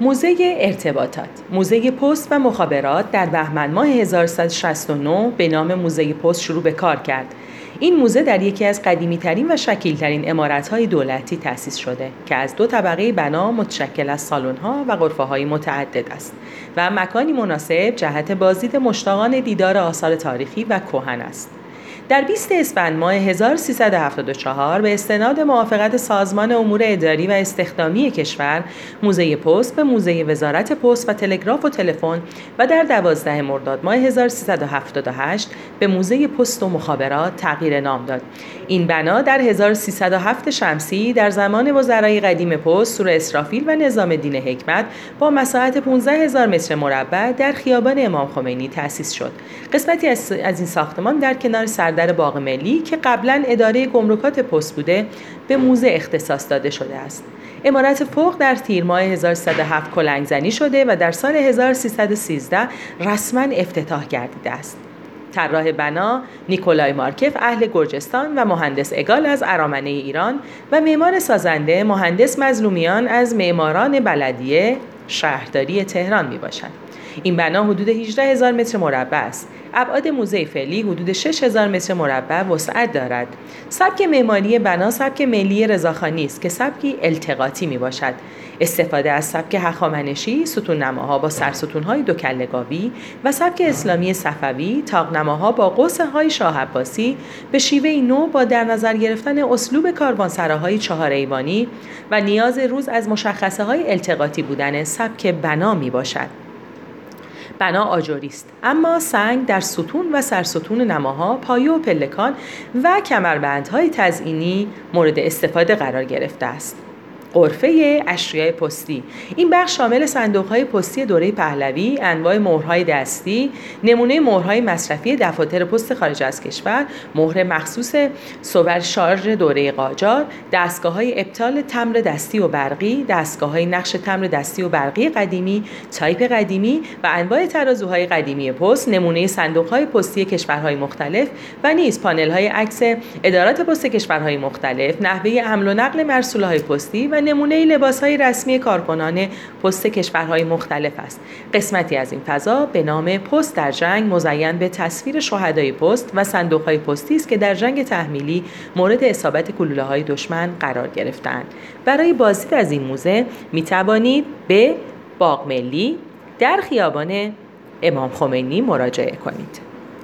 موزه ارتباطات موزه پست و مخابرات در بهمن ماه 1369 به نام موزه پست شروع به کار کرد این موزه در یکی از قدیمی ترین و شکیل ترین امارت های دولتی تأسیس شده که از دو طبقه بنا متشکل از سالن ها و غرفه های متعدد است و مکانی مناسب جهت بازدید مشتاقان دیدار آثار تاریخی و کهن است. در 20 اسفند ماه 1374 به استناد موافقت سازمان امور اداری و استخدامی کشور موزه پست به موزه وزارت پست و تلگراف و تلفن و در 12 مرداد ماه 1378 به موزه پست و مخابرات تغییر نام داد. این بنا در 1307 شمسی در زمان وزرای قدیم پست سور اسرافیل و نظام الدین حکمت با مساحت 15 هزار متر مربع در خیابان امام خمینی تأسیس شد. قسمتی از این ساختمان در کنار سر در باغ ملی که قبلا اداره گمرکات پست بوده به موزه اختصاص داده شده است. امارت فوق در تیر ماه 1307 کلنگزنی شده و در سال 1313 رسما افتتاح گردیده است. طراح بنا نیکولای مارکف اهل گرجستان و مهندس اگال از ارامنه ایران و معمار سازنده مهندس مظلومیان از معماران بلدیه شهرداری تهران می باشند. این بنا حدود 18 هزار متر مربع است. ابعاد موزه فعلی حدود 6 هزار متر مربع وسعت دارد. سبک معماری بنا سبک ملی رضاخانی است که سبکی التقاطی می باشد. استفاده از سبک هخامنشی، ستون نماها با سرستونهای دو کلگاوی و سبک اسلامی صفوی، تاقنماها با قوسه های شاه عباسی به شیوه نو با در نظر گرفتن اسلوب کاروانسراهای چهار ایوانی و نیاز روز از مشخصه های التقاطی بودن سبک بنا می باشد. بنا آجوری است. اما سنگ در ستون و سرستون نماها پایه و پلکان و کمربندهای تزئینی مورد استفاده قرار گرفته است. غرفه اشیاء پستی. این بخش شامل صندوق های پستی دوره پهلوی انواع مهرهای دستی نمونه مهرهای مصرفی دفاتر پست خارج از کشور مهر مخصوص سورشارژ دوره قاجار دستگاه های ابطال تمبر دستی و برقی دستگاه های نقش تمبر دستی و برقی قدیمی تایپ قدیمی و انواع ترازوهای قدیمی پست نمونه صندوق های پستی کشورهای مختلف و نیز پانل های عکس ادارات پست کشورهای مختلف نحوه حمل و نقل مرسول های پستی و نمونه لباس های رسمی کارکنان پست کشورهای مختلف است. قسمتی از این فضا به نام پست در جنگ مزین به تصویر شهدای پست و صندوق های پستی است که در جنگ تحمیلی مورد اصابت کلوله های دشمن قرار گرفتند. برای بازدید از این موزه می توانید به باغ ملی در خیابان امام خمینی مراجعه کنید.